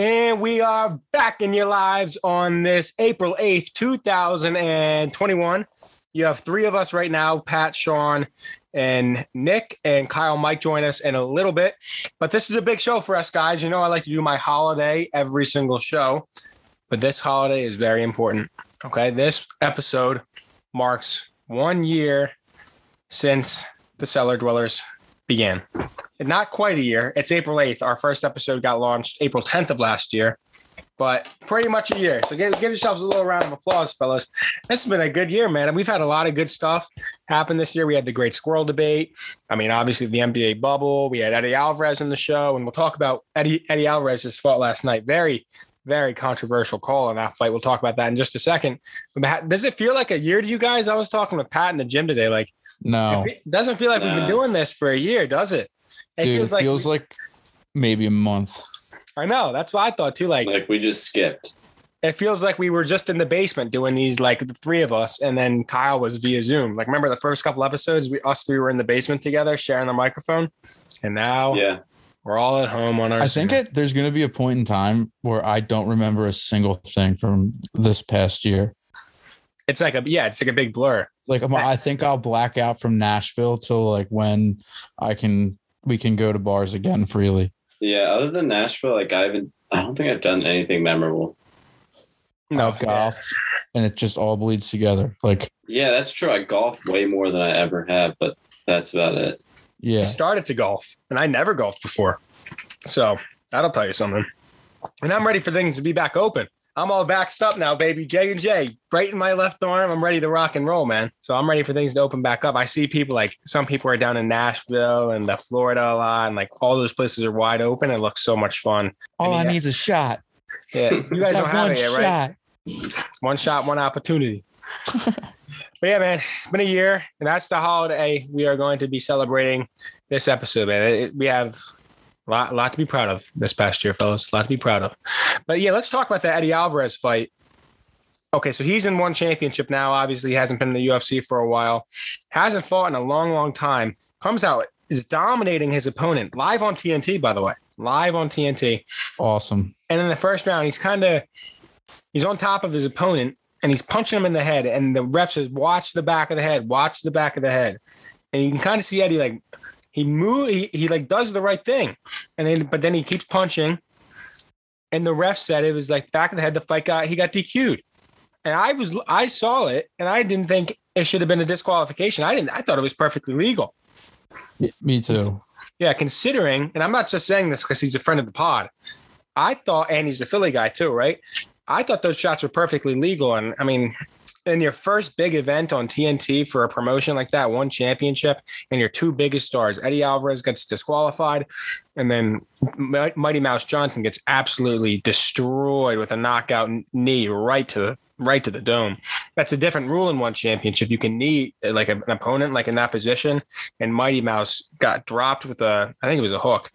And we are back in your lives on this April 8th, 2021. You have three of us right now Pat, Sean, and Nick, and Kyle might join us in a little bit. But this is a big show for us, guys. You know, I like to do my holiday every single show, but this holiday is very important. Okay. This episode marks one year since the Cellar Dwellers began. Not quite a year. It's April 8th. Our first episode got launched April 10th of last year, but pretty much a year. So give, give yourselves a little round of applause, fellas. This has been a good year, man. We've had a lot of good stuff happen this year. We had the great squirrel debate. I mean, obviously the NBA bubble. We had Eddie Alvarez in the show, and we'll talk about Eddie Eddie Alvarez just fought last night. Very, very controversial call in that fight. We'll talk about that in just a second. But does it feel like a year to you guys? I was talking with Pat in the gym today. Like, No, it doesn't feel like we've been doing this for a year, does it? It dude, it feels we- like maybe a month. I know. That's what I thought too. Like, Like we just skipped. it feels like we were just in the basement doing these, like the three of us, and then Kyle was via Zoom. Like, remember the first couple episodes? We us three were in the basement together, sharing the microphone, and now Yeah. we're all at home on our. I think it, there's going to be a point in time where I don't remember a single thing from this past year. It's like a yeah, it's like a big blur. Like I'm- I think I'll black out from Nashville till like when I can we can go to bars again freely. Yeah. Other than Nashville, like I haven't I don't think I've done anything memorable. No, I've golfed and it just all bleeds together. Like Yeah, that's true. I golf way more than I ever have, but that's about it. I yeah, started to golf, and I never golfed before, so that'll tell you something. And I'm ready for things to be back open. I'm all vaxxed up now, baby. J and J, right in my left arm. I'm ready to rock and roll, man. So I'm ready for things to open back up. I see people like some people are down in Nashville and the Florida a lot, and like all those places are wide open. It looks so much fun. all I yeah. need is a shot. Yeah, you guys don't have one it yet, right? shot. One shot, one opportunity. but yeah, man, it's been a year, and that's the holiday we are going to be celebrating this episode, man. It- it- we have a lot, lot to be proud of this past year, fellas. A lot to be proud of. But yeah, let's talk about the Eddie Alvarez fight. Okay, so he's in one championship now. Obviously, he hasn't been in the UFC for a while. Hasn't fought in a long, long time. Comes out is dominating his opponent live on TNT, by the way, live on TNT. Awesome. And in the first round, he's kind of he's on top of his opponent and he's punching him in the head. And the ref says, "Watch the back of the head. Watch the back of the head." And you can kind of see Eddie like he move he, he like does the right thing, and then but then he keeps punching. And the ref said it was like back of the head. The fight got he got DQ'd, and I was I saw it and I didn't think it should have been a disqualification. I didn't. I thought it was perfectly legal. Yeah, me too. Yeah, considering, and I'm not just saying this because he's a friend of the pod. I thought, and he's a Philly guy too, right? I thought those shots were perfectly legal. And I mean, in your first big event on TNT for a promotion like that, one championship, and your two biggest stars, Eddie Alvarez gets disqualified, and then Mighty Mouse Johnson gets absolutely destroyed with a knockout knee right to right to the dome. That's a different rule in one championship. You can knee uh, like an opponent like in that position, and Mighty Mouse got dropped with a I think it was a hook.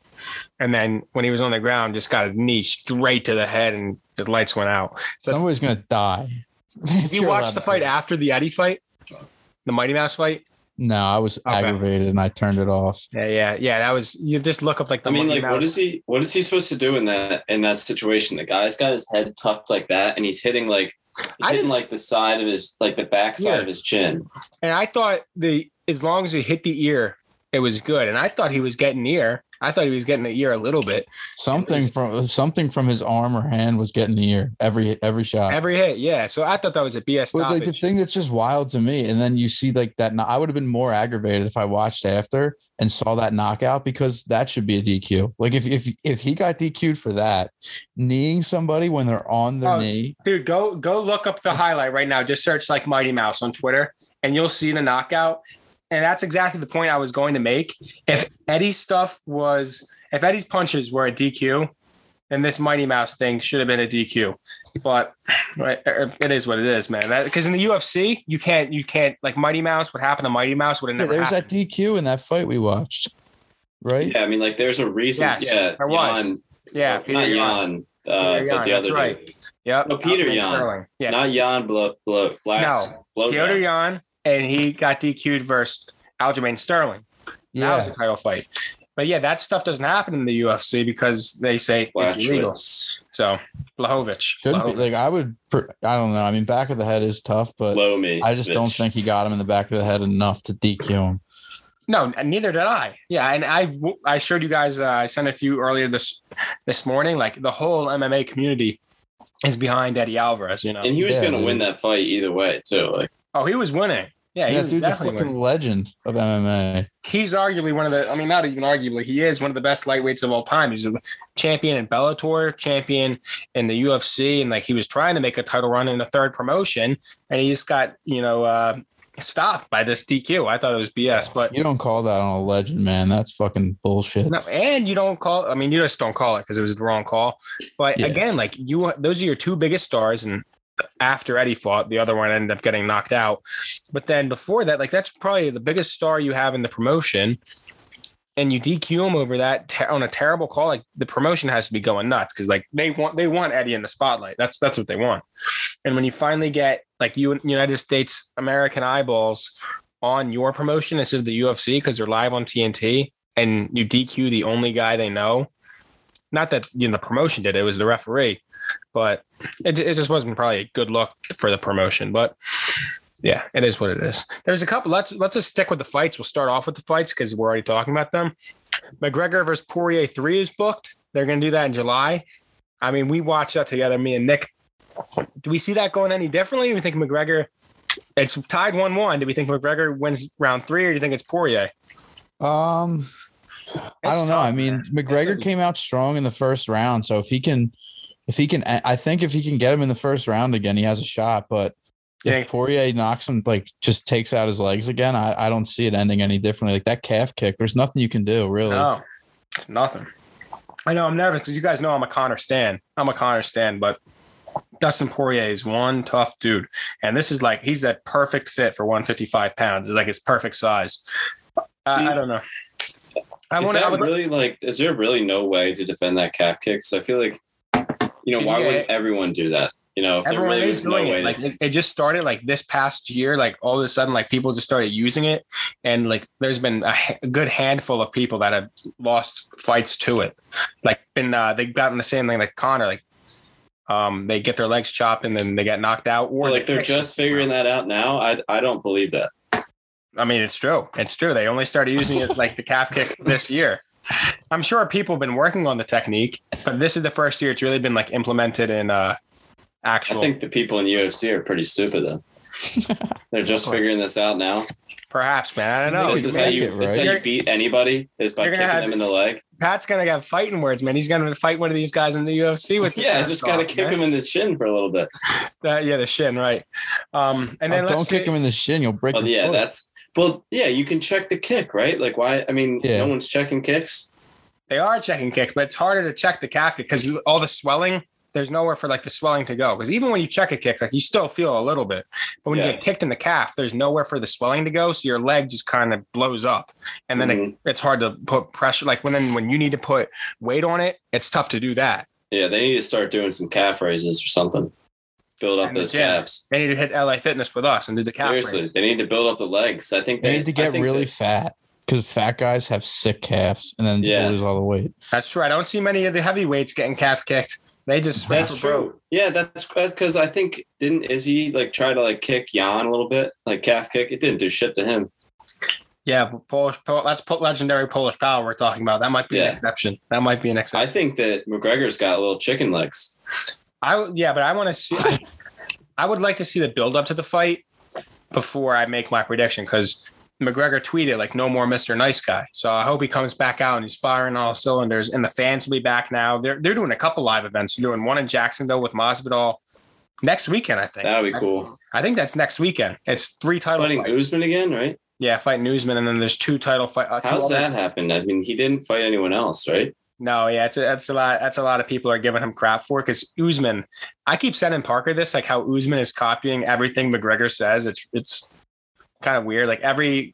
And then when he was on the ground, just got a knee straight to the head and the lights went out. So Somebody's gonna die. if you watched the fight after the Eddie fight, the Mighty Mouse fight, No, I was Okay. aggravated and I turned it off. yeah, yeah, yeah, that was you just look up like the I mean, Mighty like, what Mouse. is he? What is he supposed to do in that in that situation? The guy's got his head tucked like that, and he's hitting like he's I hitting didn't- like the side of his like the back side Yeah. of his chin. And I thought the as long as he hit the ear, it was good. And I thought he was getting ear. I thought he was getting the ear a little bit. Something from something from his arm or hand was getting the ear every every shot. Every hit, yeah. So I thought that was a BS But like the thing that's just wild to me, and then you see like that. I would have been more aggravated if I watched after and saw that knockout because that should be a DQ. Like if if if he got DQ'd for that, kneeing somebody when they're on their Oh, knee, Dude, go go look up the highlight right now. Just search like Mighty Mouse on Twitter, and you'll see the knockout. And that's exactly the point I was going to make. If Eddie's stuff was, if Eddie's punches were a DQ, then this Mighty Mouse thing should have been a DQ. But right, it is what it is, man. Because in the UFC, you can't, you can't like Mighty Mouse. What happened to Mighty Mouse would have Yeah, never there's happened. that DQ in that fight we watched, right? Yeah, I mean, like there's a reason. Yes, yeah, there was. Jan, yeah, not Peter Yan. Jan, uh, Peter but the other right. dude. Yep. No, Peter Aljamain Yan. Sterling. Yeah, Not Jan blow blow last No, blow Piotr job. Yan, and he got DQ'd versus Aljamain Sterling. That was a title fight. But yeah, that stuff doesn't happen in the UFC because they say it's illegal. Blachowicz. So Blachowicz. Shouldn't be like I would. I don't know. I mean, back of the head is tough, but Blow me. I just don't think he got him in the back of the head enough to DQ him. No, neither did I. Yeah, and I I showed you guys. Uh, I sent it to you earlier this this morning. Like the whole MMA community is behind Eddie Alvarez. You know. And he was Yeah, gonna win that fight either way too. Like oh, he was winning. Yeah, Yeah, dude's a fucking legend of MMA. He's arguably one of the. I mean, not even arguably. He is one of the best lightweights of all time. He's a champion in Bellator, champion in the UFC, and like he was trying to make a title run in a third promotion, and he just got you know uh, stopped by this DQ. I thought it was BS, but You don't call that on a legend, man. That's fucking bullshit. No, and you don't call. I mean, you just don't call it because it was the wrong call. But Yeah. again, like you, those are your two biggest stars, and after Eddie fought, the other one ended up getting knocked out. But then before that, like that's probably the biggest star you have in the promotion, and you DQ him over that te- on a terrible call. Like the promotion has to be going nuts because like they want they want Eddie in the spotlight. That's that's what they want. And when you finally get like you United States American eyeballs on your promotion instead of the UFC because they're live on TNT and you DQ the only guy they know. Not that you know the promotion did it, it was the referee, but it, it just wasn't probably a good look for the promotion. But yeah, it is what it is. There's a couple. Let's let's just stick with the fights. We'll start off with the fights because we're already talking about them. McGregor versus Poirier three is booked. They're going to do that in July. I mean, we watched that together, me and Nick. Do we see that going any differently? Do we think McGregor? It's tied one one. Do we think McGregor wins round three, or do you think it's Poirier? Um, I don't know. I mean, man. McGregor It's- came out strong in the first round, so if he can, if he can, I think if he can get him in the first round again, he has a shot. But if Yeah. Poirier knocks him, like just takes out his legs again, I, I don't see it ending any differently. Like that calf kick, there's nothing you can do really. No, it's nothing. I know I'm nervous because you guys know I'm a Conor Stan. I'm a Conor Stan, but Dustin Poirier is one tough dude, and this is like he's that perfect fit for 155 pounds. It's like his perfect size. I, I don't know. I is want that to. really like? Is there really no way to defend that calf kick? So I feel like, you know, why Yeah. wouldn't everyone do that? You know, Everyone really is no doing way. it. to- Like it, it just started like this past year. Like all of a sudden, like people just started using it, and like there's been a, ha- a good handful of people that have lost fights to it. Like been uh, they've gotten the same thing like Conor. Like um, they get their legs chopped and then they get knocked out, or like they're just figuring that out now. I I don't believe that. I mean, it's true. It's true. They only started using it like the calf kick this year. I'm sure people have been working on the technique, but this is the first year it's really been like implemented in uh I think the people in UFC are pretty stupid though. They're just figuring this out now. perhaps, man. I don't know. this is how you it, this is how you beat anybody is by kicking have- them in the leg. Pat's gonna have fighting words, man. He's gonna fight one of these guys in the UFC with. Yeah, just got to kick him in the shin for a little bit. Uh, yeah, the shin, right? Um, and then Oh, let's don't kick say- him in the shin, you'll break Well, your yeah, foot. that's well, yeah. You can check the kick, right? Like, why? I mean, Yeah. no one's checking kicks. They are checking kicks, but it's harder to check the calf kick because all the swelling. There's nowhere for like the swelling to go because even when you check a kick, like you still feel a little bit, but when you get kicked in the calf, there's nowhere for the swelling to go, so your leg just kind of blows up, and then it, Mhm. it's hard to put pressure. Like when then when you need to put weight on it, it's tough to do that. Yeah, they need to start doing some calf raises or something. Build up those calves. They need to hit LA Fitness with us and do the calf. Seriously, raise. they need to build up the legs. I think They they, need to get really that- fat because fat guys have sick calves and then Yeah. lose all the weight. That's true. I don't see many of the heavyweights getting calf kicked. They just That's true. Yeah, that's because I think didn't Izzy like try to like kick Jan a little bit, like calf kick. It didn't do shit to him. Yeah, but Polish. Pol- that's po- legendary Polish power we're talking about. That might be Yeah. an exception. That might be an exception. I think that McGregor's got little chicken legs. I, yeah, but I want to see. I, I would like to see the build up to the fight before I make my prediction because McGregor tweeted like "No more Mr. Nice Guy." So I hope he comes back out and he's firing all cylinders. And the fans will be back now. They're they're doing a couple live events. They're doing one in Jacksonville with Masvidal next weekend. I think That would be cool. I think that's next weekend. It's three title Fighting fights. Usman again, right? Yeah, fight Usman and then there's two title fight. Uh, How's that happen? I mean, he didn't fight anyone else, right? No, yeah, it's a, that's a lot. That's a lot of people are giving him crap for because Usman. I keep sending Parker this, like how Usman is copying everything McGregor says. It's it's kind of weird. Like every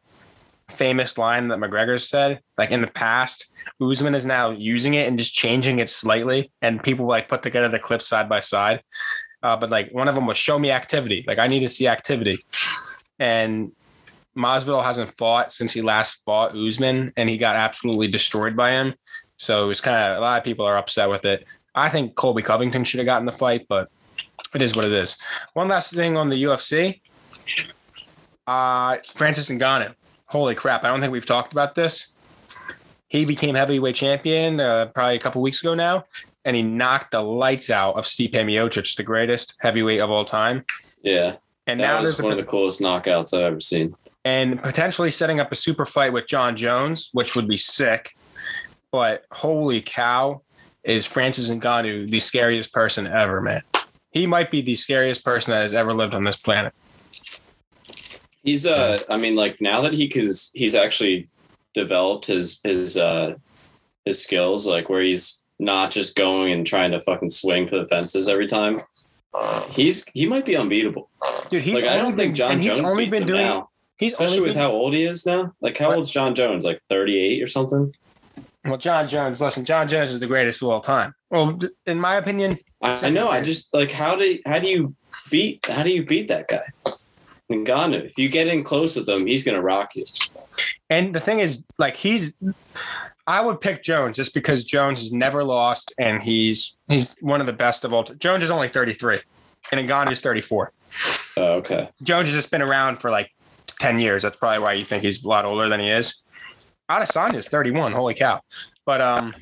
famous line that McGregor said, like in the past, Usman is now using it and just changing it slightly, and people like put together the clips side by side. Uh, but like one of them was show me activity. Like I need to see activity, and Masvidal hasn't fought since he last fought Usman, and he got absolutely destroyed by him. So it's kind of a lot of people are upset with it. I think Colby Covington should have gotten the fight, but it is what it is. One last thing on the UFC. Uh, Francis Ngannou. Holy crap! I don't think we've talked about this. He became heavyweight champion uh, probably a couple weeks ago now, and he knocked the lights out of Stipe Miocic, the greatest heavyweight of all time. Yeah. And that now was there's one a, of the coolest knockouts I've ever seen. and potentially setting up a super fight with Jon Jones, which would be sick. But holy cow, is Francis Ngannou the scariest person ever, man? He might be the scariest person that has ever lived on this planet. He's uh I mean like now that he cuz he's actually developed his his uh his skills like where he's not just going and trying to fucking swing for the fences every time. He's he might be unbeatable. Dude, he's like I don't think Jon Jones only beats been him doing now. he's Especially only with been, how old he is now. Like how old's Jon Jones? Like 38 or something? Well, Jon Jones. Listen, Jon Jones is the greatest of all time. Well, in my opinion, I, I know. I just like how do how do you beat how do you beat that guy? Ngannou. If you get in close with him, he's gonna rock you. and the thing is, like, he's. I would pick Jones just because Jones has never lost, and he's he's one of the best of all. time. Jones is only thirty three, and Ngannou is thirty four. Oh, okay. Jones has just been around for like 10 years. That's probably why you think he's a lot older than he is. Adesanya is 31. Holy cow. But um,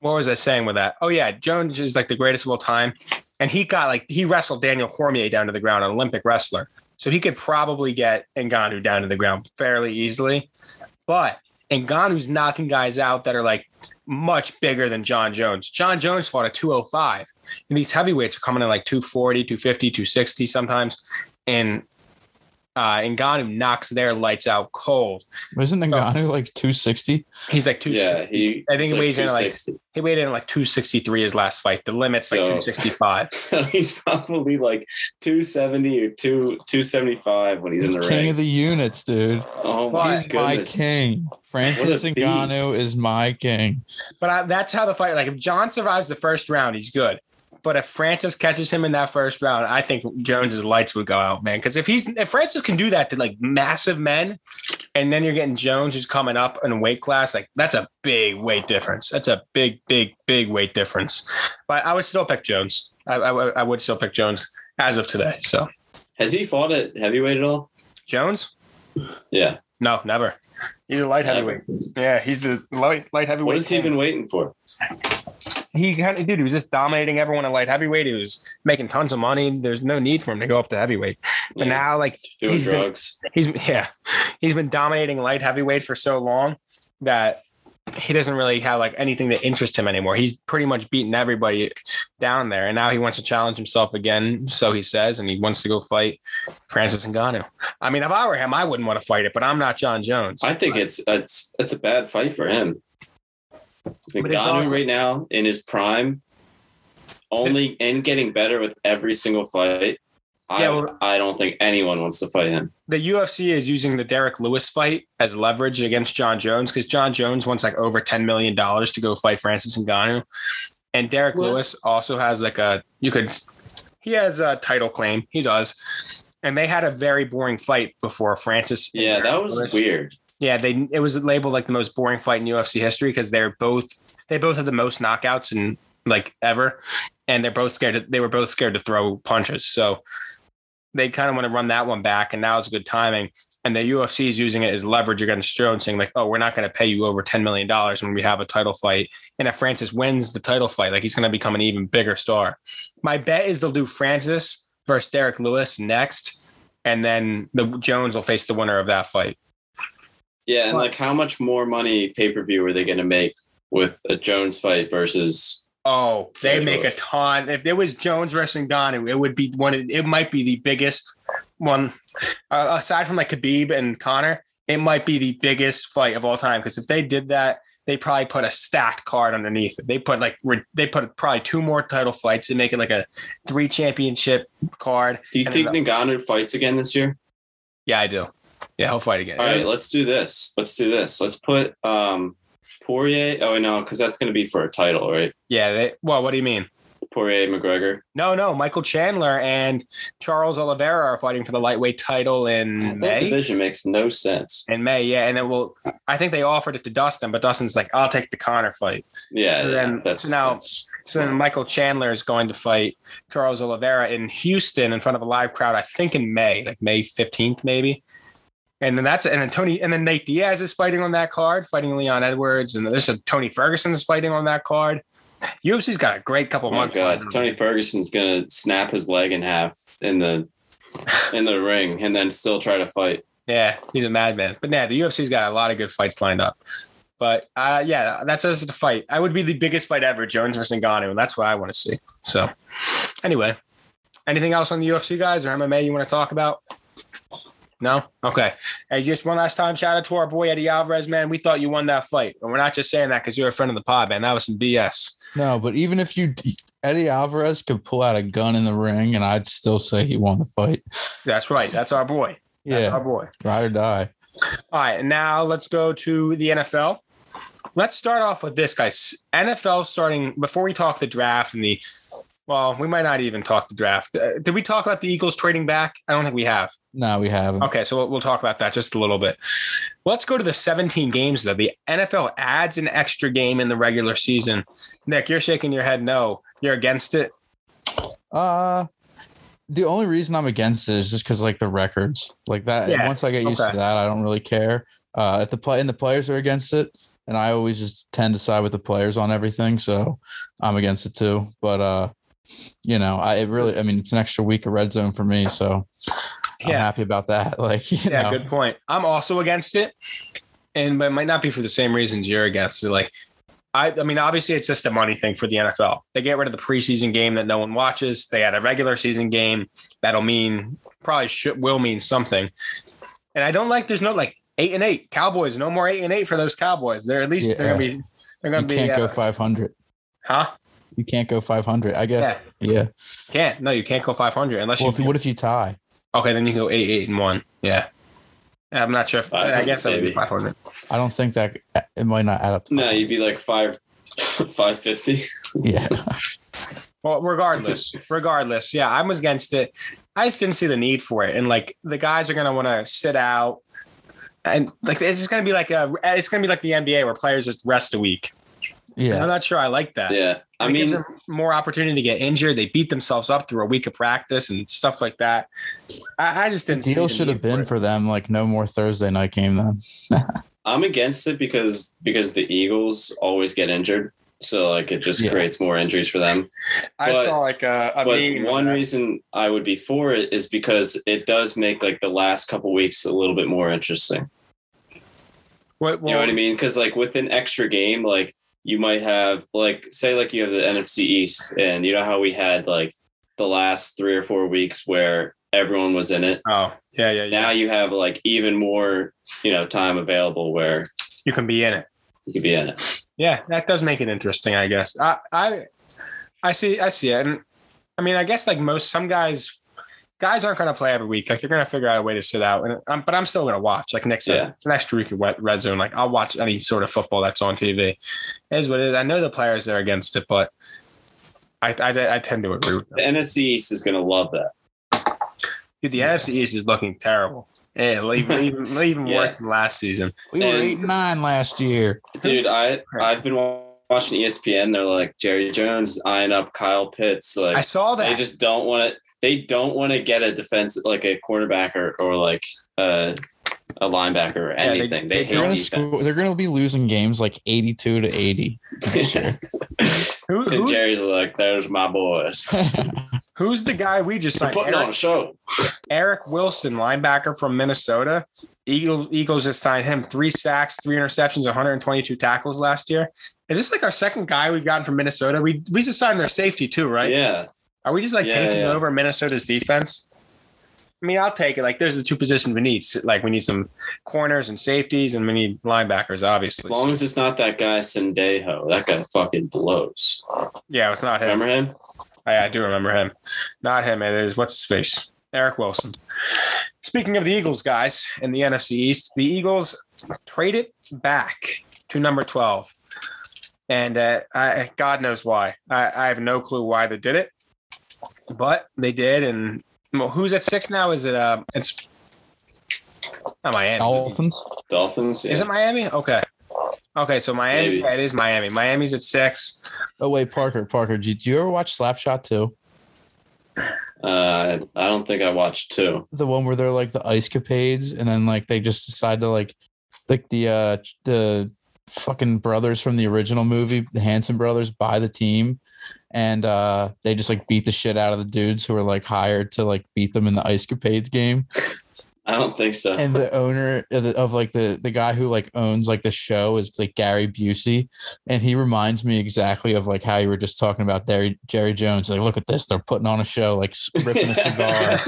what was I saying with that? Oh, yeah. Jones is like the greatest of all time. And he got like, he wrestled Daniel Cormier down to the ground, an Olympic wrestler. So he could probably get Ngannou down to the ground fairly easily. But Ngannou's knocking guys out that are like much bigger than Jon Jones. Jon Jones fought at 205. And these heavyweights are coming in like 240, 250, 260 sometimes. And uh Ngannou knocks their lights out cold. Isn't Ngannou like 260? He's like Yeah, 260. he. I think he's he weighs in like he weighed in like 263 his last fight. The limit's like 265. So he's probably like 270 or 2 275 when he's, He's in the ring. king ring. of the units, dude. oh But- my He's my king. Francis beast. Ngannou is my king. But I, that's how the fight. Like if Jon survives the first round, he's good. But if Francis catches him in that first round, I think Jones's lights would go out, man. Because if he's if Francis can do that to like massive men, and then you're getting Jones who's coming up in weight class, like that's a big weight difference. That's a big, big, big weight difference. But I would still pick Jones. I, I, I would still pick Jones as of today. So Has he fought at heavyweight at all? Jones, Yeah. no, never. He's a light Never. heavyweight. Yeah, he's the light light heavyweight. What has he king. been waiting for? He kind of dude he was just dominating everyone at light heavyweight. He was making tons of money. There's no need for him to go up to heavyweight. But Yeah, now like doing he's been- he's yeah he's been dominating light heavyweight for so long that he doesn't really have like anything that interests him anymore. He's pretty much beaten everybody down there. And now he wants to challenge himself again so he says and he wants to go fight francis Ngannou. i mean if i were him i wouldn't want to fight it but i'm not jon jones. I think it's it's it's a bad fight for him. Ngannou right now in his prime, only and getting better with every single fight. I, Yeah, well- I don't think anyone wants to fight him. the UFC is using the Derrick Lewis fight as leverage against Jon Jones because Jon Jones wants like over ten million dollars to go fight Francis Ngannou, and Derrick What? Lewis also has like a you could he has a title claim he does, and they had a very boring fight before Francis. Yeah, that was Lewis. weird. Yeah, they it was labeled like the most boring fight in UFC history because they're both they both have the most knockouts and like ever, and they're both scared. To, they were both scared to throw punches, so they kind of want to run that one back. And now it's good timing. And the UFC is using it as leverage against Jones, saying like, "Oh, we're not going to pay you over ten million dollars when we have a title fight." And if Francis wins the title fight, like he's going to become an even bigger star. My bet is they'll do Francis versus Derrick Lewis next, and then the Jones will face the winner of that fight. Yeah, and like how much more money pay per view are they going to make with a Jones fight versus? Oh, they make a ton. If there was Jones versus Ngannou, it would be one. Of, it might be the biggest one, uh, aside from like Khabib and Conor. It might be the biggest fight of all time because if they did that, they probably put a stacked card underneath it. They put like they put probably two more title fights and make it like a three championship card. Do you think Ngannou fights again this year? Yeah, I do. Yeah, he'll fight again. All right, let's do this. Let's do this. Let's put um Poirier. Oh no, because that's going to be for a title, right? Yeah. They, well, what do you mean? Poirier McGregor. No, no, Michael Chandler and Charles Oliveira are fighting for the lightweight title in That May. division makes no sense. In May, yeah, and then we'll. I think they offered it to Dustin, but Dustin's like, "I'll take the Conor fight." Yeah, And yeah, then- that's so now- that's- So then Michael Chandler is going to fight Charles Oliveira in Houston in front of a live crowd. I think in May, like May fifteenth, maybe. And then that's and then Tony and then Nate Diaz is fighting on that card, fighting Leon Edwards, and there's a Tony Ferguson is fighting on that card. UFC's got a great couple Oh my months. god. Tony Ferguson's gonna snap his leg in half in the in the ring and then still try to fight. Yeah, he's a madman. But yeah, the UFC's got a lot of good fights lined up. But uh, yeah, that's us the fight. I would be the biggest fight ever, Jones versus Ngannou, and that's what I want to see. So, anyway, anything else on the UFC guys or MMA you want to talk about? No. Okay. Hey, just one last time, shout out to our boy Eddie Alvarez, man. We thought you won that fight, and we're not just saying that because you're a friend of the pod, man. That was some BS. No, but even if you Eddie Alvarez could pull out a gun in the ring, and I'd still say he won the fight. That's right. That's our boy. That's Yeah, our boy. ride or die. All right, and now let's go to the NFL. Let's start off with this, guys. NFL starting before we talk the draft and the. Well, we might not even talk the draft. Uh, did we talk about the Eagles trading back? I don't think we have. No, we haven't. Okay, so we'll, we'll talk about that just a little bit. Let's go to the 17 games though. The NFL adds an extra game in the regular season. Nick, you're shaking your head. No, you're against it. Uh the only reason I'm against it is just because like the records, like that. Yeah, Once I get used okay. to that, I don't really care. Uh, if the play and the players are against it, and I always just tend to side with the players on everything, so I'm against it too. But uh, you know, I it really, I mean, it's an extra week of red zone for me, so I'm happy about that. Like, you Yeah, know, good point. I'm also against it, and but it might not be for the same reasons you're against it. Like, I, I mean, obviously, it's just a money thing for the NFL. They get rid of the preseason game that no one watches. They add a regular season game that'll mean probably should will mean something. And I don't like. There's no like eight and eight Cowboys. No more eight and eight for those Cowboys. They're at least they're gonna be. They're gonna be. can't go uh, 500. huh? You can't go 500. I guess. Yeah. Can't. No, you can't go 500 unless Well, you. if what if you tie? okay, then you go eight, eight, and one. Yeah. I'm not sure. If, I 500 guess that would be 500. I don't think that it might not add up. To No, you'd be like five five fifty. Yeah. Well, regardless, regardless, yeah, I was against it. I just didn't see the need for it, and like the guys are gonna want to sit out, and like it's just gonna be like a, it's gonna be like the NBA where players just rest a week. I'm not sure I like that. Yeah. I It gives mean them more opportunity to get injured. They beat themselves up through a week of practice and stuff like that. I, I just didn't. see deal the should have been it. for them like no more Thursday night game then. I'm against it because because the Eagles always get injured. So like it just Yeah. creates more injuries for them. I but- saw like a, a but meme. one reason I would be for it is because it does make like the last couple weeks a little bit more interesting. What- You know what I mean? Because like with an extra game, like you might have like say like you have the NFC East, and you know how we had like the last three or four weeks where everyone was in it. Oh, yeah, yeah, yeah. Now you have like even more, you know, time available where you can be in it. you could be in it. Yeah, that does make it interesting, I guess. I I I see I see it. And I mean, I guess like most some guys guys aren't gonna play every week. Like they're gonna figure out a way to sit out. And um, but I'm still gonna watch. Like Nick said, Yeah. it's an extra week of red zone. Like I'll watch any sort of football that's on TV. It is what it is. I know the players are against it, but I I, I tend to agree with The. NFC East is going to love that. Dude, the NFC East is looking terrible. Yeah, even even, even Yeah. worse than last season. We were And- eight and nine last year. Dude, I I've been watching ESPN. They're like Jerry Jones eyeing up Kyle Pitts. Like I saw that. they just don't want to. They don't want to get a defense like a quarterback or, or like a, a linebacker or Yeah, they- anything. they They, They're hate gonna, defense. score, they're gonna be losing games like eighty-two to eighty. next. Who, and Jerry's like, "There's my boys. who's the guy we just They're signed? putting Eric- on a show." Eric Wilson, linebacker from Minnesota. Eagles Eagles just signed him three sacks, three interceptions, 122 tackles last year. Is this like our second guy we've gotten from Minnesota? We we just signed their safety too, right? Yeah, Are we just like Yeah, taking yeah. over Minnesota's defense? I mean, I'll take it. Like, there's the two positions we need. Like, we need some corners and safeties, and we need linebackers, obviously. as long as it's not that guy Sendejo. That guy fucking blows. yeah, it's not him. Remember him? I, I do remember him. Not him. It is what's his face? Eric Wilson. Speaking of the Eagles, guys, in the NFC East, the Eagles traded back to number 12. and uh, I, God knows why. I, I have no clue why they did it, but they did. And well, who's at six now? Is it uh, it's not Miami? Dolphins. Dolphins. Yeah. Is it Miami? Okay. Okay, so Miami, Maybe. yeah, it is Miami. Miami's at six. Oh wait, Parker. Parker, did you ever watch Slapshot too? Uh, I don't think I watched two. The one where they're like the ice capades, and then like they just decide to like, like the uh the fucking brothers from the original movie, the Hanson brothers, buy the team, and uh they just like beat the shit out of the dudes who were like hired to like beat them in the ice capades game. I don't think so. and the owner of, the, of like the the guy who like owns like the show is like Gary Busey, and he reminds me exactly of like how you were just talking about Jerry Jerry Jones. Like, look at this, they're putting on a show, like ripping a cigar,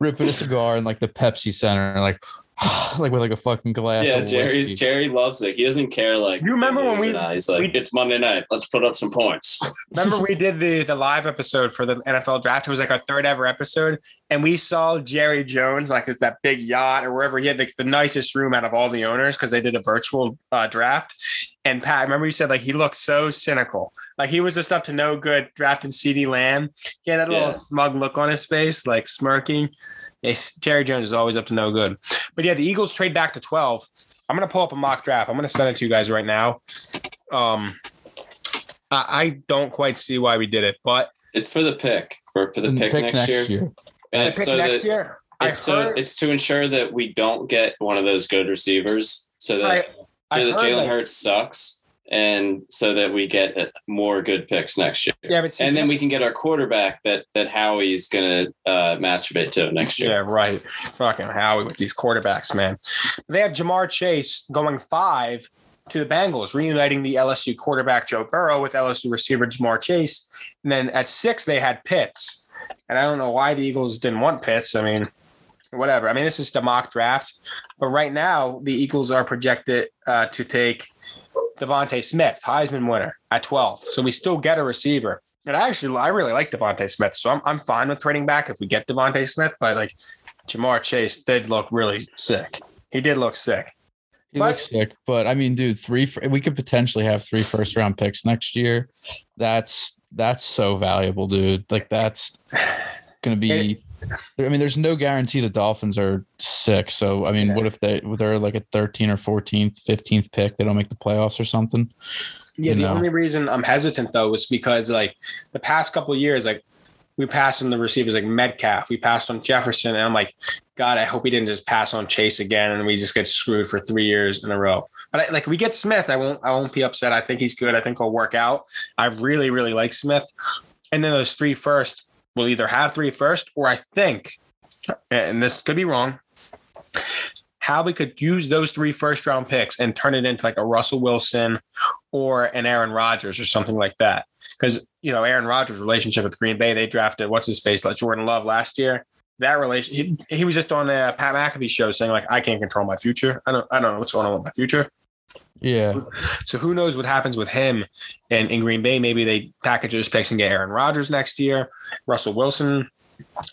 ripping a cigar in like the Pepsi Center, like like with like a fucking glass. yeah, of Jerry. whiskey. Jerry loves it. He doesn't care. Like You remember when who we- loses or not. He's like, we- it's Monday night. Let's put up some points. Remember we did the the live episode for the NFL draft. It was like our third ever episode, and we saw Jerry Jones like it's that big yacht or wherever he had like the nicest room out of all the owners because they did a virtual uh, draft. And Pat, remember you said like he looked so cynical, like he was just up to no good drafting CeeDee Lamb. He had that little smug look on his face, like smirking. Yes, Jerry Jones is always up to no good. But yeah, the Eagles trade back to twelve. I'm gonna pull up a mock draft. I'm gonna send it to you guys right now. Um, I, I don't quite see why we did it, but It's for the pick for for the And pick, next, year. And it's pick so next that year. I it's so heard, it's to ensure that we don't get one of those good receivers, so that I, I so that Jalen like- Hurts sucks, and so that we get uh, more good picks next year. yeah, but see, and then we can get our quarterback that that Howie's gonna uh, masturbate to next year. Yeah, right. Fucking Howie with these quarterbacks, man. They have Ja'Marr Chase going five to the Bengals, reuniting the LSU quarterback Joe Burrow with LSU receiver Ja'Marr Chase. And then at six, they had Pitts. And I don't know why the Eagles didn't want Pitts. I mean, whatever. I mean, this is the mock draft. But right now, the Eagles are projected uh, to take DeVonta Smith, Heisman winner, at 12. So we still get a receiver. And I actually, I really like DeVonta Smith. So I'm, I'm fine with trading back if we get DeVonta Smith. But like, Ja'Marr Chase did look really sick. He did look sick. He But- looks sick, but I mean, dude, three. We could potentially have three first round picks next year. That's that's so valuable, dude. Like that's gonna be. I mean, there's no guarantee the Dolphins are sick. So I mean, Yeah. what if they they're like a 13 or 14th, 15th pick? They don't make the playoffs or something. Yeah, You the know. only reason I'm hesitant though is because like the past couple of years, like we passed on the receivers like Metcalf, we passed on Jefferson, and I'm like, God, I hope we didn't just pass on Chase again and we just get screwed for three years in a row. But I, like we get Smith, I won't I won't be upset. I think he's good. I think he'll work out. I really really like Smith, and then those three first will either have three first or I think, and this could be wrong. How we could use those three first round picks and turn it into like a Russell Wilson or an Aaron Rodgers or something like that. Because you know Aaron Rodgers' relationship with Green Bay, they drafted what's his face, like Jordan Love last year. That relation, he, he was just on the Pat McAfee show saying like, I can't control my future. I don't, I don't know what's going on with my future. Yeah, So who knows what happens with him and in Green Bay? Maybe they package those picks and get Aaron Rodgers next year, Russell Wilson,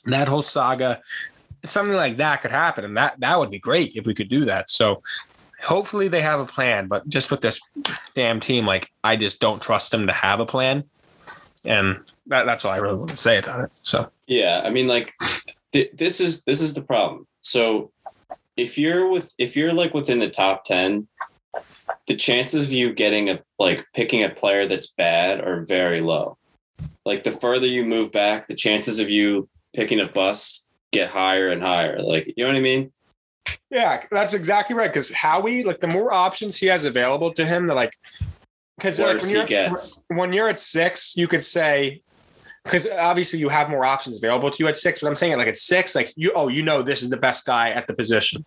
that whole saga. Something like that could happen, and that that would be great if we could do that. So hopefully they have a plan, but just with this damn team, like I just don't trust them to have a plan. And that, that's all I really want to say about it. So Yeah, I mean, like th- this is this is the problem. So if you're with if you're like within the top ten, the chances of you getting a like picking a player that's bad are very low. Like the further you move back, the chances of you picking a bust get higher and higher. Like you know what I mean? Yeah, that's exactly right. Because Howie, like the more options he has available to him, the like, because like, when you're when you're at six, you could say, because obviously you have more options available to you at six. But I'm saying it like at six, like you, oh, you know, this is the best guy at the position.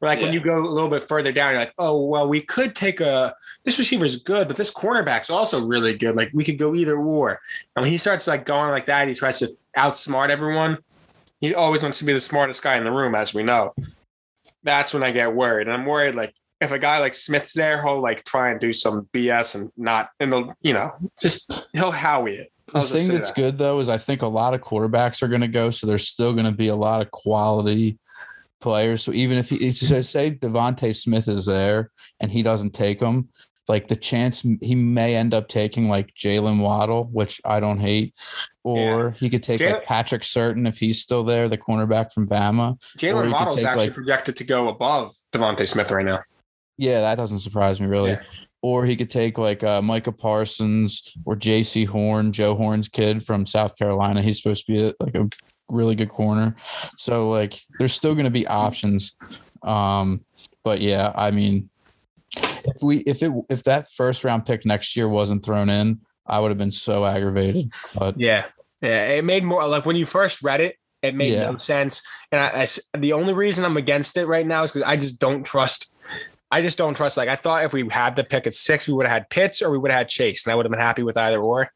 But Like when you go a little bit further down, you're like, oh, well, we could take a this receiver is good, but this cornerback's also really good. Like we could go either or. And when he starts like going like that, he tries to outsmart everyone. He always wants to be the smartest guy in the room, as we know. That's when I get worried. And I'm worried like if a guy like Smith's there, he'll like try and do some BS and not and they'll, you know, just he'll howie it. The thing that's that. good though is I think a lot of quarterbacks are going to go, so there's still going to be a lot of quality players. So even if he so say DeVonta Smith is there and he doesn't take him, like the chance he may end up taking like Jaylen Waddle, which I don't hate, or he could take like Patrick Surtain if he's still there, the cornerback from Bama. Jaylen Waddle is actually like- projected to go above DeVonta Smith right now. Yeah, that doesn't surprise me really. Yeah. Or he could take like uh, Micah Parsons or Jaycee Horn, Joe Horn's kid from South Carolina. He's supposed to be a, like a really good corner. So like, there's still going to be options. Um, but yeah, I mean, if we if it if that first round pick next year wasn't thrown in, I would have been so aggravated. But Yeah, yeah. It made more like when you first read it, it made Yeah. no sense. And I, I, the only reason I'm against it right now is because I just don't trust. I just don't trust. Like I thought, if we had the pick at six, we would have had Pitts or we would have had Chase, and I would have been happy with either or.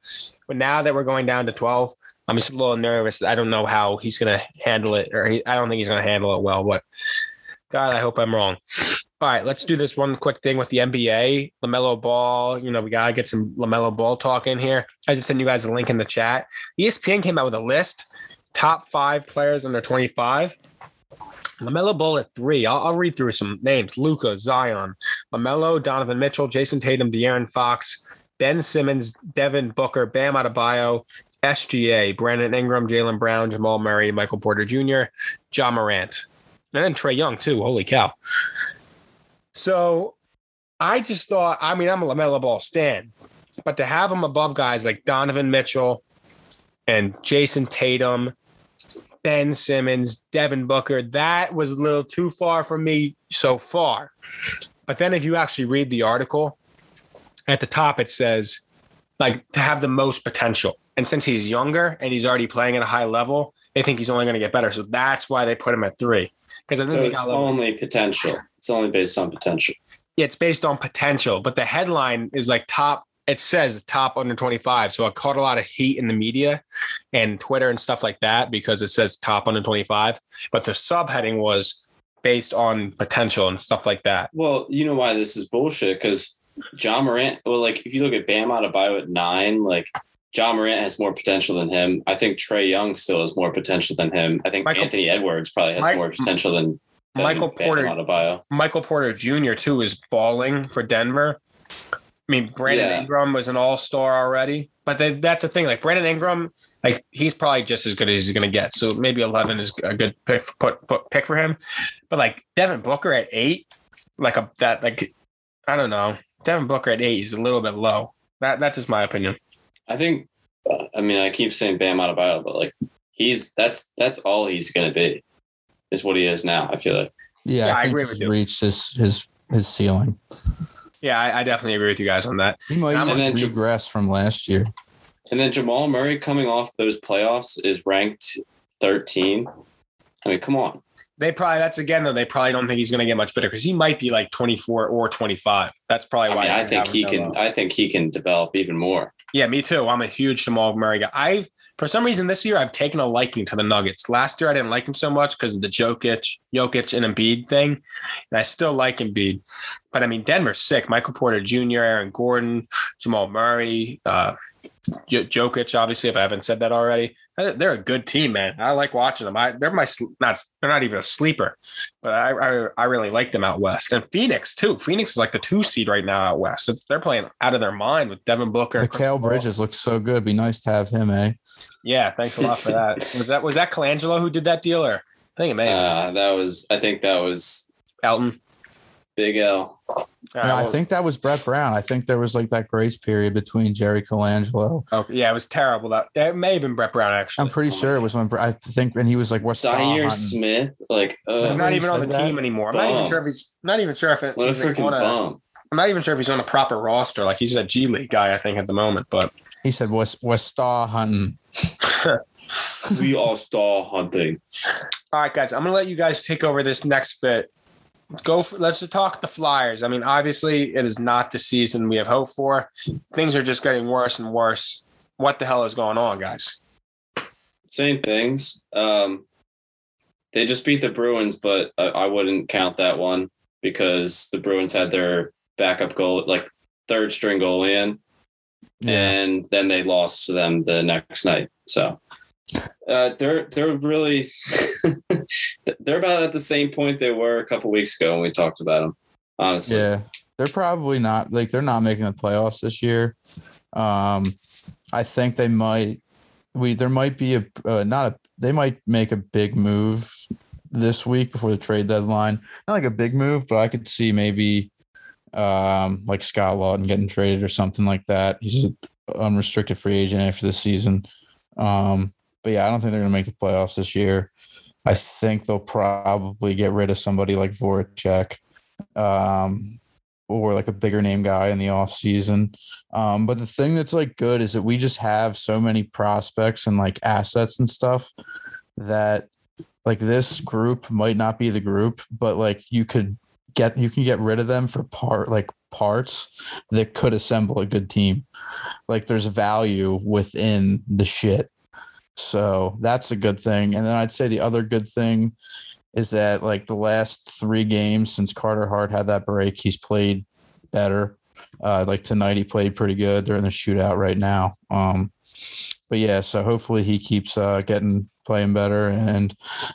But now that we're going down to twelve, I'm just a little nervous. I don't know how he's going to handle it, or he, I don't think he's going to handle it well. But God, I hope I'm wrong. All right, let's do this one quick thing with the NBA. Lamelo Ball, you know, we gotta get some Lamelo Ball talk in here. I just sent you guys a link in the chat. ESPN came out with a list, top five players under 25. Lamelo Ball at three. I'll, read through some names: Luka, Zion, Lamelo, Donovan Mitchell, Jayson Tatum, De'Aaron Fox, Ben Simmons, Devin Booker, Bam Adebayo, SGA, Brandon Ingram, Jaylen Brown, Jamal Murray, Michael Porter Jr., Ja Morant, and then Trae Young too. Holy cow! So I just thought, I mean, I'm a LaMelo Ball stan, but to have him above guys like Donovan Mitchell and Jayson Tatum, Ben Simmons, Devin Booker, that was a little too far for me so far. But then if you actually read the article, at the top it says, like, to have the most potential. And since he's younger and he's already playing at a high level, they think he's only going to get better. So that's why they put him at three. Because I think So it's got a little- only potential. It's only based on potential. yeah, it's based on potential, but the headline is like top. It says top under 25. So I caught a lot of heat in the media and Twitter and stuff like that because it says top under 25. But the subheading was based on potential and stuff like that. Well, you know why this is bullshit? Because Ja Morant, well, like if you look at Bam Adebayo at nine, like Ja Morant has more potential than him. I think Trae Young still has more potential than him. I think Michael- Anthony Edwards probably has Mike- more potential than, than Michael Bam Porter. Michael Porter Jr. too is balling for Denver. I mean, Brandon Yeah. Ingram was an all star already, but they, that's the thing. Like Brandon Ingram, like he's probably just as good as he's going to get. So maybe 11 is a good pick, put, put, pick for him. But like Devin Booker at eight, like a that like I don't know. Devin Booker at eight is a little bit low. That that's just my opinion. I think. uh, I mean, I keep saying Bam Adebayo, but like he's that's that's all he's gonna be, is what he is now. I feel like. yeah, Yeah, I I agree with he's you. reached his his his ceiling. Yeah, I, I definitely agree with you guys on that. He might And even then Jam- regress from last year. And then Jamal Murray coming off those playoffs is ranked 13. I mean, come on. They probably that's again though. They probably don't think he's going to get much better because he might be like 24 or 25. That's probably I why mean, I think he can. low. I think he can develop even more. Yeah, me too. I'm a huge Jamal Murray guy. I've for some reason this year I've taken a liking to the Nuggets. Last year I didn't like him so much because of the Jokic, Jokic and Embiid thing, and I still like Embiid. But I mean, Denver's sick. Michael Porter Jr., Aaron Gordon, Jamal Murray, uh, J- Jokic. Obviously, if I haven't said that already, They're- a good team, man. I like watching them. I they're my not they're not even a sleeper, but I I, I really like them out west. And Phoenix too. Phoenix is like the two seed right now out west. It's, they're playing out of their mind with Devin Booker. Mikal Bridges looks so good. Be nice to have him, eh? Yeah, thanks a lot for that. Was that was that Colangelo who did that deal, or I think it may have been Uh, that was. I think that was Elton. Big L. All right, Yeah, I think that was Brett Brown. I think there was like that grace period between Jerry Colangelo. okay, yeah, it was terrible. That it may have been Brett Brown actually. I'm pretty Oh my sure it was when I think when he was like, "What's Zhaire Smith. Like, I'm not even on the that? team anymore. I'm not even sure if he's not even sure if it, what a he's like freaking on a, bum. I'm not even sure if he's on a proper roster. Like he's a G League guy, I think, at the moment. But He said, "Was was star hunting." we all star hunting. all right, guys, I'm gonna let you guys take over this next bit. Go. For, let's talk the Flyers. I mean, obviously, it is not the season we have hoped for. Things are just getting worse and worse. What the hell is going on, guys? Same things. Um, they just beat the Bruins, but I, I wouldn't count that one because the Bruins had their backup goal, like third string goalie in, and then they lost to them the next night. So uh, they're they're really they're about at the same point they were a couple weeks ago when we talked about them. Honestly, yeah. they're probably not like they're not making the playoffs this year. Um, I think they might. We there might be a uh, not a they might make a big move this week before the trade deadline. Not like a big move, but I could see maybe um like Scott Laughton getting traded or something like that. He's an unrestricted free agent after this season. Um, but yeah, I don't think they're gonna make the playoffs this year. I think they'll probably get rid of somebody like Voracek. Um, or like a bigger name guy in the off season. Um, but the thing that's like good is that we just have so many prospects and like assets and stuff that like this group might not be the group, but like you could get you can get rid of them for part like parts that could assemble a good team. Like there's value within the shit. So that's a good thing. And then I'd say the other good thing is that like the last three games since Carter Hart had that break, he's played better. Uh, like tonight, he played pretty good. They're in the shootout right now. Um, but yeah, so hopefully he keeps uh, getting playing better, and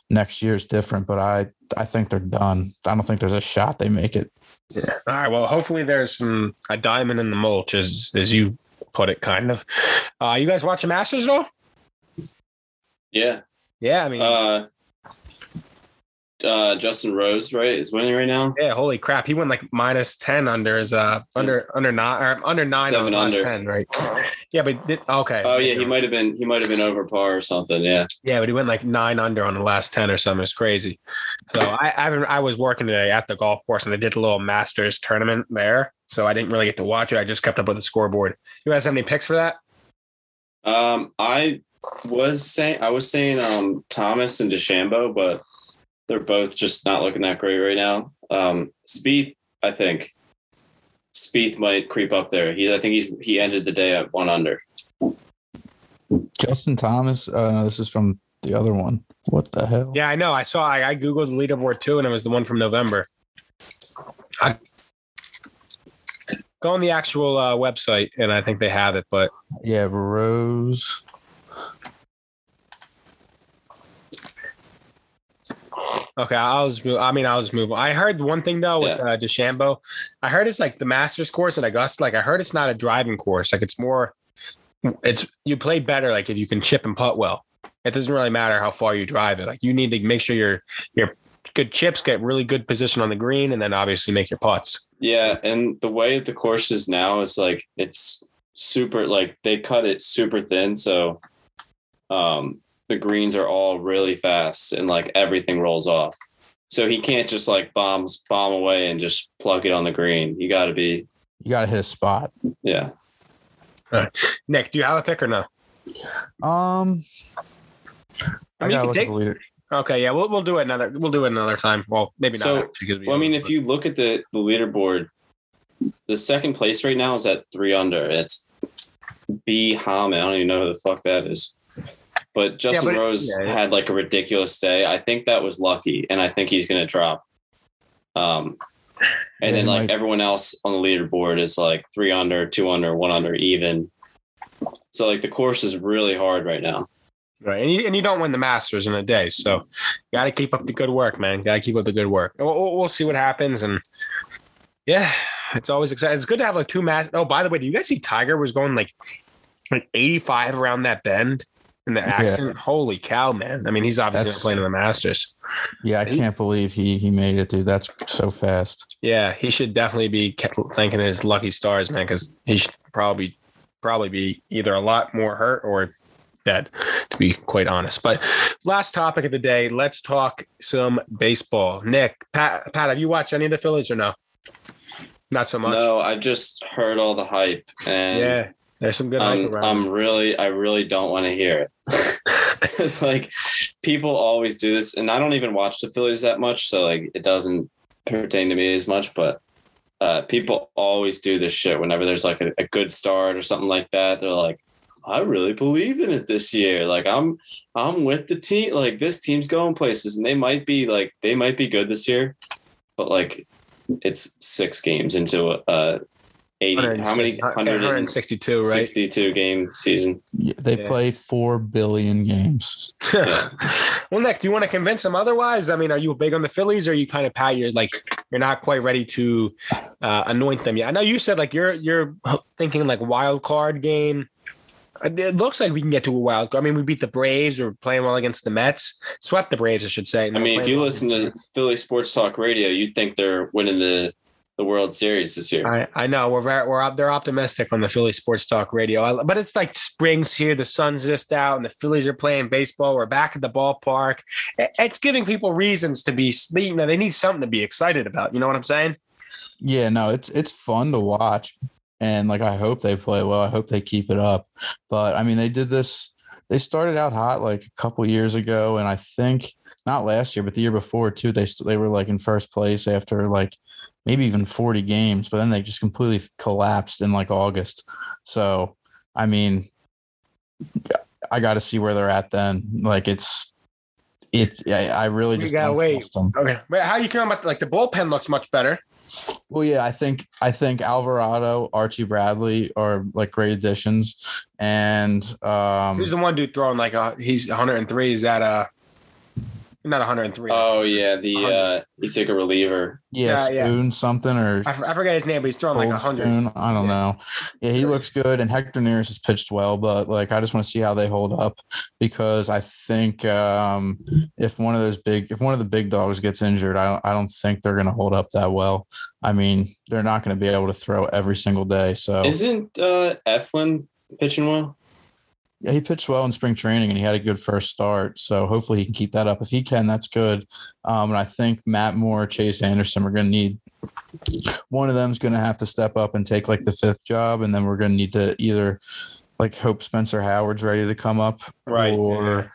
next year's different. But I I think they're done. I don't think there's a shot they make it. Yeah. All right. Well, hopefully there's some a diamond in the mulch, as as you put it, kind of. Uh, you guys watching Masters at all? Yeah. Yeah. I mean, Uh, uh, Justin Rose, right, is winning right now. yeah. Holy crap! He went like minus ten under his uh under under nine or under nine Seven under. ten, right? Yeah, but did, okay. Oh yeah, he might have been he might have been over par or something. Yeah. Yeah, but he went like nine under on the last ten or something. It's crazy. So I, I. I was working today at the golf course, and I did a little Masters tournament there. So I didn't really get to watch it. I just kept up with the scoreboard. You guys have any picks for that? Um, I was saying I was saying um Thomas and DeChambeau, but they're both just not looking that great right now. Um, Spieth, I think Spieth might creep up there. He, I think he's he ended the day at one under. Justin Thomas. Uh, no, this is from the other one. What the hell? Yeah, I know. I saw. I, I googled the leaderboard too, and it was the one from November. I, go on the actual uh, website, and I think they have it. But Yeah, Rose. Okay, I'll just move. I mean, I'll just move. I heard one thing though with Yeah. uh, DeChambeau. I heard it's like the Masters course at Augusta. Like I heard it's not a driving course. Like it's more. It's you play better like if you can chip and putt well. It doesn't really matter how far you drive it. Like you need to make sure your your good chips get really good position on the green, and then obviously make your putts. Yeah, and the way the course is now is like it's super like they cut it super thin, so um the greens are all really fast and like everything rolls off. So he can't just like bombs bomb away and just plug it on the green. You got to be You got to hit a spot. yeah. Nick, do you have a pick or no? Um, I I, mean, gotta look take- at the leader. Okay, yeah, we'll we'll do it another. We'll do it another time. Well, maybe So, not. because we Well, I mean, if you look at the the leaderboard, the second place right now is at three under. It's B Harman. I don't even know who the fuck that is. But Justin but- Rose yeah, yeah. had like a ridiculous day. I think that was lucky, and I think he's going to drop. Um, and Yeah, then he like everyone else on the leaderboard is like three under, two under, one under, even. So like the course is really hard right now. right, and you, and you don't win the Masters in a day, so got to keep up the good work, man. Got to keep up the good work. We'll, we'll- see what happens, and yeah, it's always exciting. It's good to have like two match. Oh, by the way, do you guys see Tiger was going like like eighty five around that bend in the accident? Holy cow, man! I mean, he's obviously That's- not playing in the Masters. Yeah, I He- can't believe he he made it, dude. That's so fast. Yeah, he should definitely be thanking his lucky stars, man, because he should probably probably be either a lot more hurt or dead, to be quite honest. But last topic of the day, let's talk some baseball. Nick, Pat, Pat, have you watched any of the Phillies or no? Not so much. No, I just heard all the hype, and yeah, there's some good I'm. I'm really, I really don't want to hear it. it's like people always do this, and I don't even watch the Phillies that much, so like it doesn't pertain to me as much. But uh, people always do this shit whenever there's like a, a good start or something like that. They're like, I really believe in it this year. Like I'm, I'm with the team. Like this team's going places, and they might be like they might be good this year, but like it's six games into a 80. How many? 162, right? 62 game season. Yeah, They Yeah. play four billion games. well, Nick, do you want to convince them otherwise? I mean, are you big on the Phillies, or you kind of pat you're like you're not quite ready to uh, anoint them yet? I know you said like you're you're thinking like wild card game. It looks like we can get to a wild card. I mean, we beat the Braves. We're playing well against the Mets. Swept the Braves, I should say. I mean, if you listen to Philly Sports Talk Radio, you'd think they're winning the the World Series this year. I, I know we're very, we're. They're optimistic on the Philly Sports Talk Radio, I, but it's like spring's here. The sun's just out, and the Phillies are playing baseball. We're back at the ballpark. It's giving people reasons to be. You know, they need something to be excited about. You know what I'm saying? Yeah, no, it's it's fun to watch, and like I hope they play well. I hope they keep it up. But I mean, they did this. They started out hot like a couple years ago, and I think not last year, but the year before too. They they were like in first place after like maybe even 40 games, but then they just completely collapsed in like August. So I mean, I got to see where they're at then. Like it's. It, I, I really We just gotta wait. Okay, but how are you feeling about like the bullpen looks much better? Well, yeah, I think I think Alvarado, Archie Bradley are like great additions, and um, Who's the one dude throwing like a he's 103? Is that uh not 103? Oh yeah, the uh he took a reliever. yeah, yeah, yeah. Spoon something or I, f- I forget his name, but he's throwing like Cold 100. Spoon. I don't Yeah. know. Yeah, he looks good, and Hector Neris has pitched well, but like I just want to see how they hold up because I think um, if one of those big, if one of the big dogs gets injured, I don't, I don't think they're going to hold up that well. I mean, they're not going to be able to throw every single day. So Isn't uh Eflin pitching well? Yeah, he pitched well in spring training and he had a good first start. So hopefully he can keep that up. If he can, that's good. Um, and I think Matt Moore, Chase Anderson, we're going to need one of them's going to have to step up and take like the fifth job. And then we're going to need to either like hope Spencer Howard's ready to come up Right, or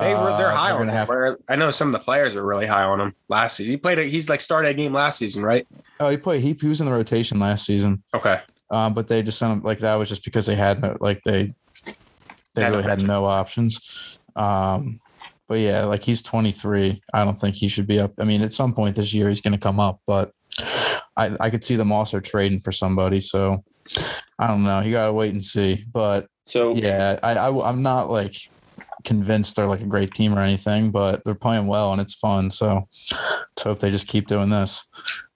They were they're uh, high on him. I know some of the players are really high on him last season. He played. A, he's like started a game last season, right? Oh, he played. He, he was in the rotation last season, Okay. um, but they just sent him like that was just because they had no like they they really had no options. Um, but yeah, like he's 23. I don't think he should be up. I mean, at some point this year he's going to come up, but I I could see them also trading for somebody. So I don't know. You got to wait and see. But So yeah, I, I I'm not like convinced they're like a great team or anything, but they're playing well and it's fun. So let's hope they just keep doing this.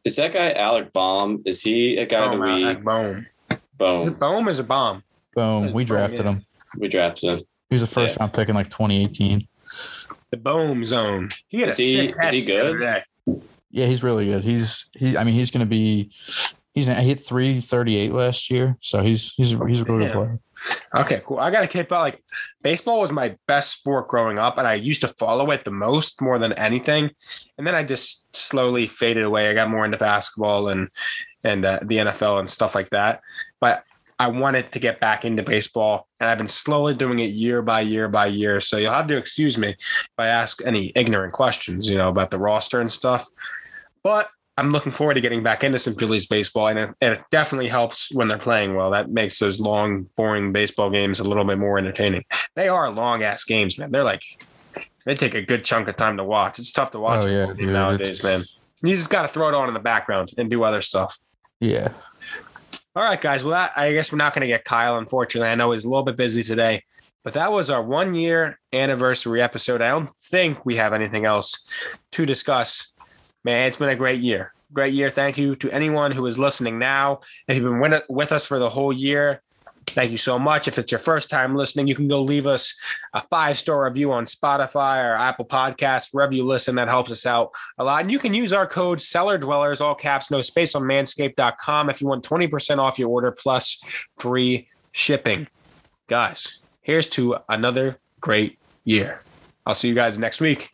is that guy Alec Bohm? Is he a guy Boom, that we boom. Boom boom? Is a bomb? Boom, we drafted him. We drafted him? He was a first round pick in like 2018. The boom zone. He had a Is he- sick is catch he good? Yeah, he's really good. He's he. I mean, he's going to be. He's he hit 338 last year, so he's he's he's a really Yeah. good player. Okay, cool. I got to keep out like baseball was my best sport growing up, and I used to follow it the most more than anything. And then I just slowly faded away. I got more into basketball and and uh, the NFL and stuff like that. But I wanted to get back into baseball, and I've been slowly doing it year by year by year. So you'll have to excuse me if I ask any ignorant questions, you know, about the roster and stuff. But I'm looking forward to getting back into some Phillies baseball, and it, and it definitely helps when they're playing well. That makes those long, boring baseball games a little bit more entertaining. They are long ass games, man. They're like they take a good chunk of time to watch. It's tough to watch Oh, yeah, dude, nowadays, man. You just got to throw it on in the background and do other stuff. Yeah, All right, guys. Well, I guess we're not going to get Kyle, unfortunately. I know he's a little bit busy today, but that was our one year anniversary episode. I don't think we have anything else to discuss. Man, it's been a great year. Great year. Thank you to anyone who is listening now. If you've been with us for the whole year, thank you so much. If it's your first time listening, you can go leave us a five star review on Spotify or Apple Podcasts, wherever you listen. That helps us out a lot. And you can use our code Cellar Dwellers, all caps, no space on manscaped.com if you want 20% off your order plus free shipping. Guys, here's to another great year. I'll see you guys next week.